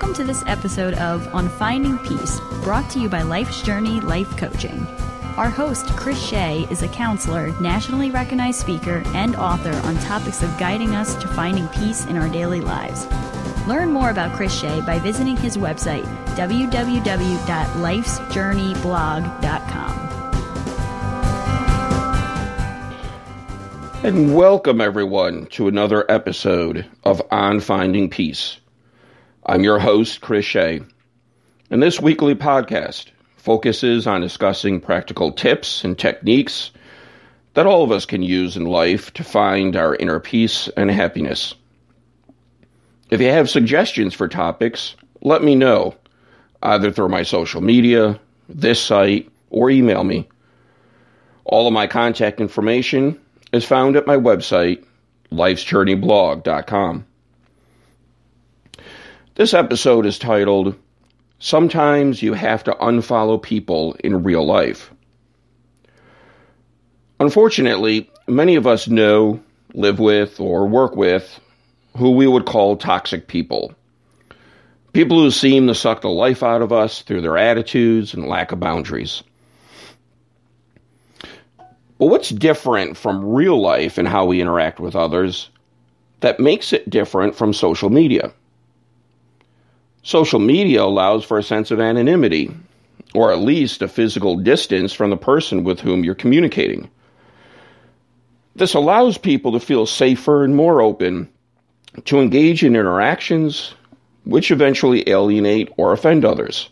Welcome to this episode of On Finding Peace, brought to you by Life's Journey Life Coaching. Our host, Chris Shea, is a counselor, nationally recognized speaker, and author on topics of guiding us to finding peace in our daily lives. Learn more about Chris Shea by visiting his website, www.lifesjourneyblog.com. And welcome everyone to another episode of On Finding Peace. I'm your host, Chris Shea, and this weekly podcast focuses on discussing practical tips and techniques that all of us can use in life to find our inner peace and happiness. If you have suggestions for topics, let me know, either through my social media, this site, or email me. All of my contact information is found at my website, lifesjourneyblog.com. This episode is titled, Sometimes You Have to Unfollow People in Real Life. Unfortunately, many of us know, live with, or work with who we would call toxic people. People who seem to suck the life out of us through their attitudes and lack of boundaries. But what's different from real life and how we interact with others that makes it different from social media? Social media allows for a sense of anonymity, or at least a physical distance from the person with whom you're communicating. This allows people to feel safer and more open to engage in interactions which eventually alienate or offend others.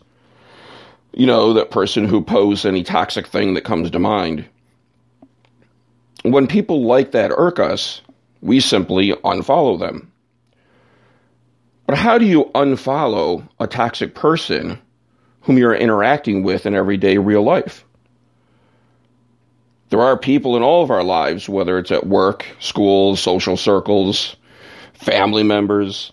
You know, that person who posts any toxic thing that comes to mind. When people like that irk us, we simply unfollow them. But how do you unfollow a toxic person whom you're interacting with in everyday real life? There are people in all of our lives, whether it's at work, schools, social circles, family members,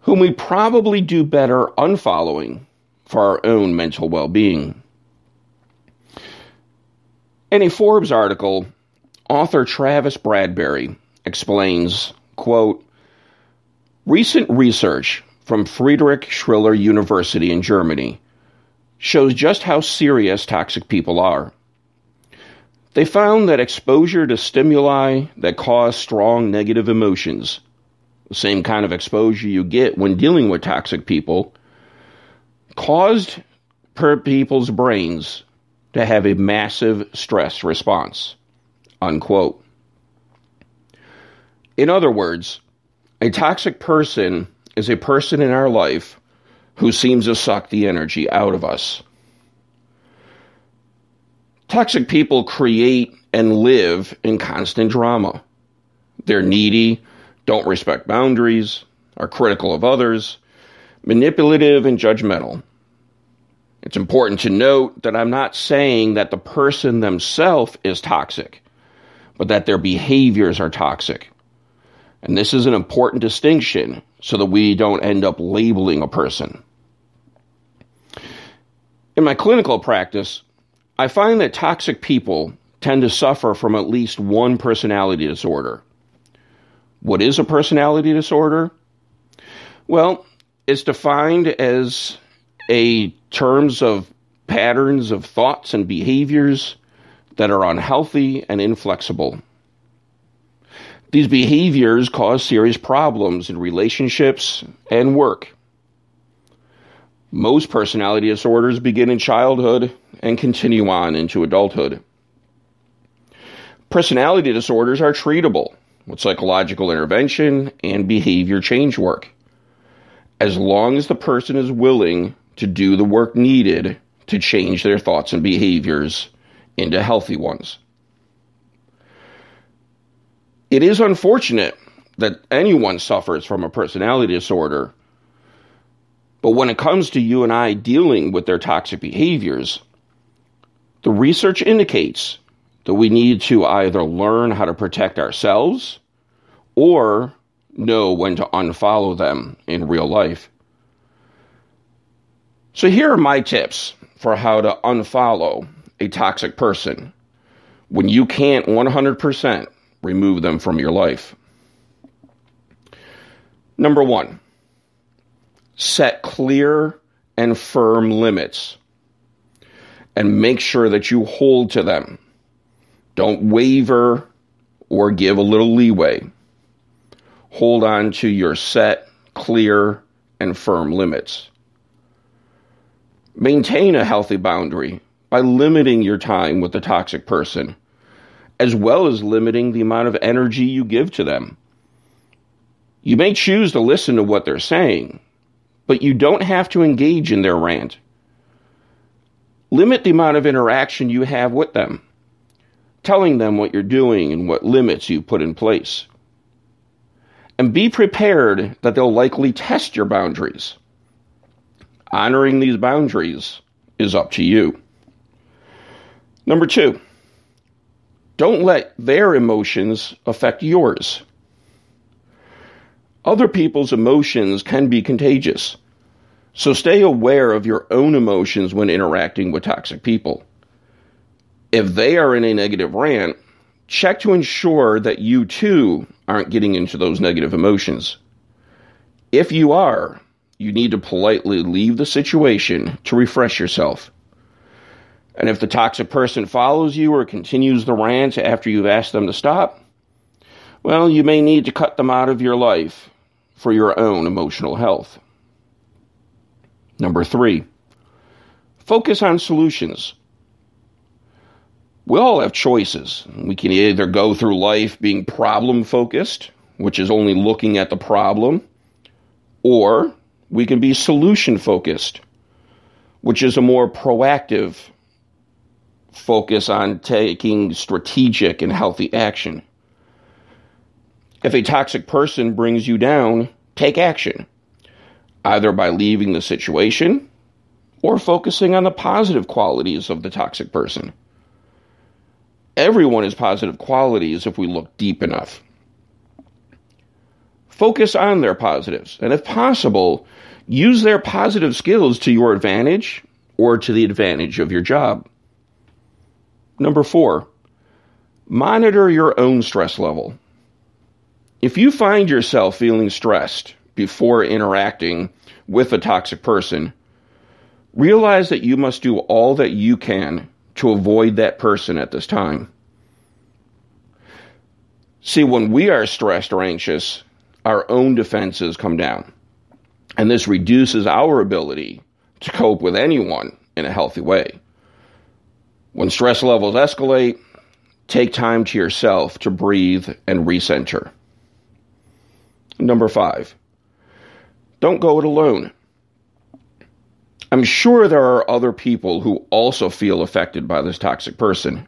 whom we probably do better unfollowing for our own mental well being. In a Forbes article, author Travis Bradberry explains, quote, Recent research from Friedrich Schiller University in Germany shows just how serious toxic people are. They found that exposure to stimuli that cause strong negative emotions, the same kind of exposure you get when dealing with toxic people, caused per people's brains to have a massive stress response. Unquote. In other words, a toxic person is a person in our life who seems to suck the energy out of us. Toxic people create and live in constant drama. They're needy, don't respect boundaries, are critical of others, manipulative, and judgmental. It's important to note that I'm not saying that the person themselves is toxic, but that their behaviors are toxic. And this is an important distinction so that we don't end up labeling a person. In my clinical practice, I find that toxic people tend to suffer from at least one personality disorder. What is a personality disorder? Well, it's defined as a terms of patterns of thoughts and behaviors that are unhealthy and inflexible. These behaviors cause serious problems in relationships and work. Most personality disorders begin in childhood and continue on into adulthood. Personality disorders are treatable with psychological intervention and behavior change work, as long as the person is willing to do the work needed to change their thoughts and behaviors into healthy ones. It is unfortunate that anyone suffers from a personality disorder. But when it comes to you and I dealing with their toxic behaviors, the research indicates that we need to either learn how to protect ourselves or know when to unfollow them in real life. So, here are my tips for how to unfollow a toxic person when you can't 100% remove them from your life. Number one, Set clear and firm limits and make sure that you hold to them. Don't waver or give a little leeway. Hold on to your set, clear, and firm limits. Maintain a healthy boundary by limiting your time with the toxic person, as well as limiting the amount of energy you give to them. You may choose to listen to what they're saying, but you don't have to engage in their rant. Limit the amount of interaction you have with them, telling them what you're doing and what limits you put in place. And be prepared that they'll likely test your boundaries. Honoring these boundaries is up to you. Number two, don't let their emotions affect yours. Other people's emotions can be contagious. So stay aware of your own emotions when interacting with toxic people. If they are in a negative rant, check to ensure that you too aren't getting into those negative emotions. If you are, you need to politely leave the situation to refresh yourself. And if the toxic person follows you or continues the rant after you've asked them to stop, well, you may need to cut them out of your life for your own emotional health. Number three, focus on solutions. We all have choices. We can either go through life being problem focused, which is only looking at the problem, or we can be solution focused, which is a more proactive focus on taking strategic and healthy action. If a toxic person brings you down, take action, either by leaving the situation or focusing on the positive qualities of the toxic person. Everyone has positive qualities if we look deep enough. Focus on their positives, and if possible, use their positive skills to your advantage or to the advantage of your job. Number four, monitor your own stress level. If you find yourself feeling stressed before interacting with a toxic person, realize that you must do all that you can to avoid that person at this time. See, when we are stressed or anxious, our own defenses come down. And this reduces our ability to cope with anyone in a healthy way. When stress levels escalate, take time to yourself to breathe and recenter. Number five, don't go it alone. I'm sure there are other people who also feel affected by this toxic person.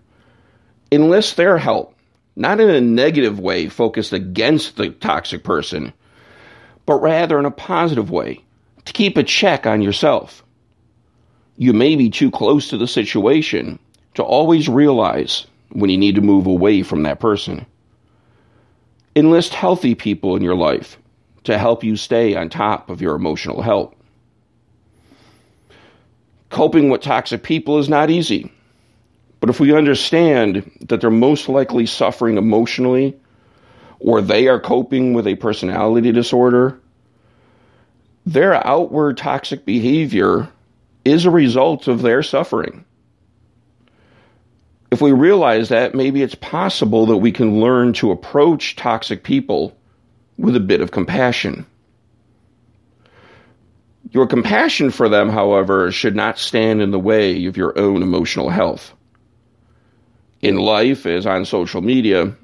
Enlist their help, not in a negative way focused against the toxic person, but rather in a positive way to keep a check on yourself. You may be too close to the situation to always realize when you need to move away from that person. Enlist healthy people in your life to help you stay on top of your emotional health. Coping with toxic people is not easy. But if we understand that they're most likely suffering emotionally or they are coping with a personality disorder, their outward toxic behavior is a result of their suffering if we realize that, maybe it's possible that we can learn to approach toxic people with a bit of compassion. Your compassion for them, however, should not stand in the way of your own emotional health. In life, as on social media,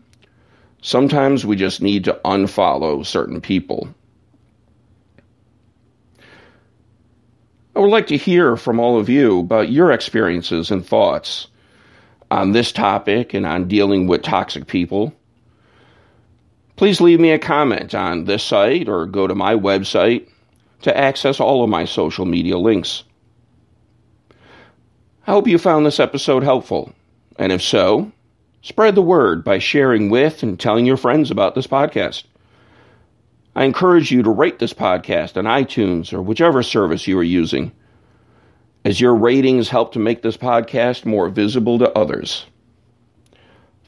sometimes we just need to unfollow certain people. I would like to hear from all of you about your experiences and thoughts on this topic and on dealing with toxic people, please leave me a comment on this site or go to my website to access all of my social media links. I hope you found this episode helpful, and if so, spread the word by sharing with and telling your friends about this podcast. I encourage you to rate this podcast on iTunes or whichever service you are using as your ratings help to make this podcast more visible to others.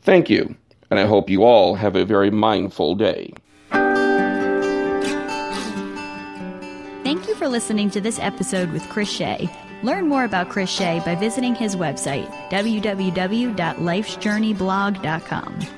Thank you, and I hope you all have a very mindful day. Thank you for listening to this episode with Chris Shea. Learn more about Chris Shea by visiting his website, www.lifesjourneyblog.com.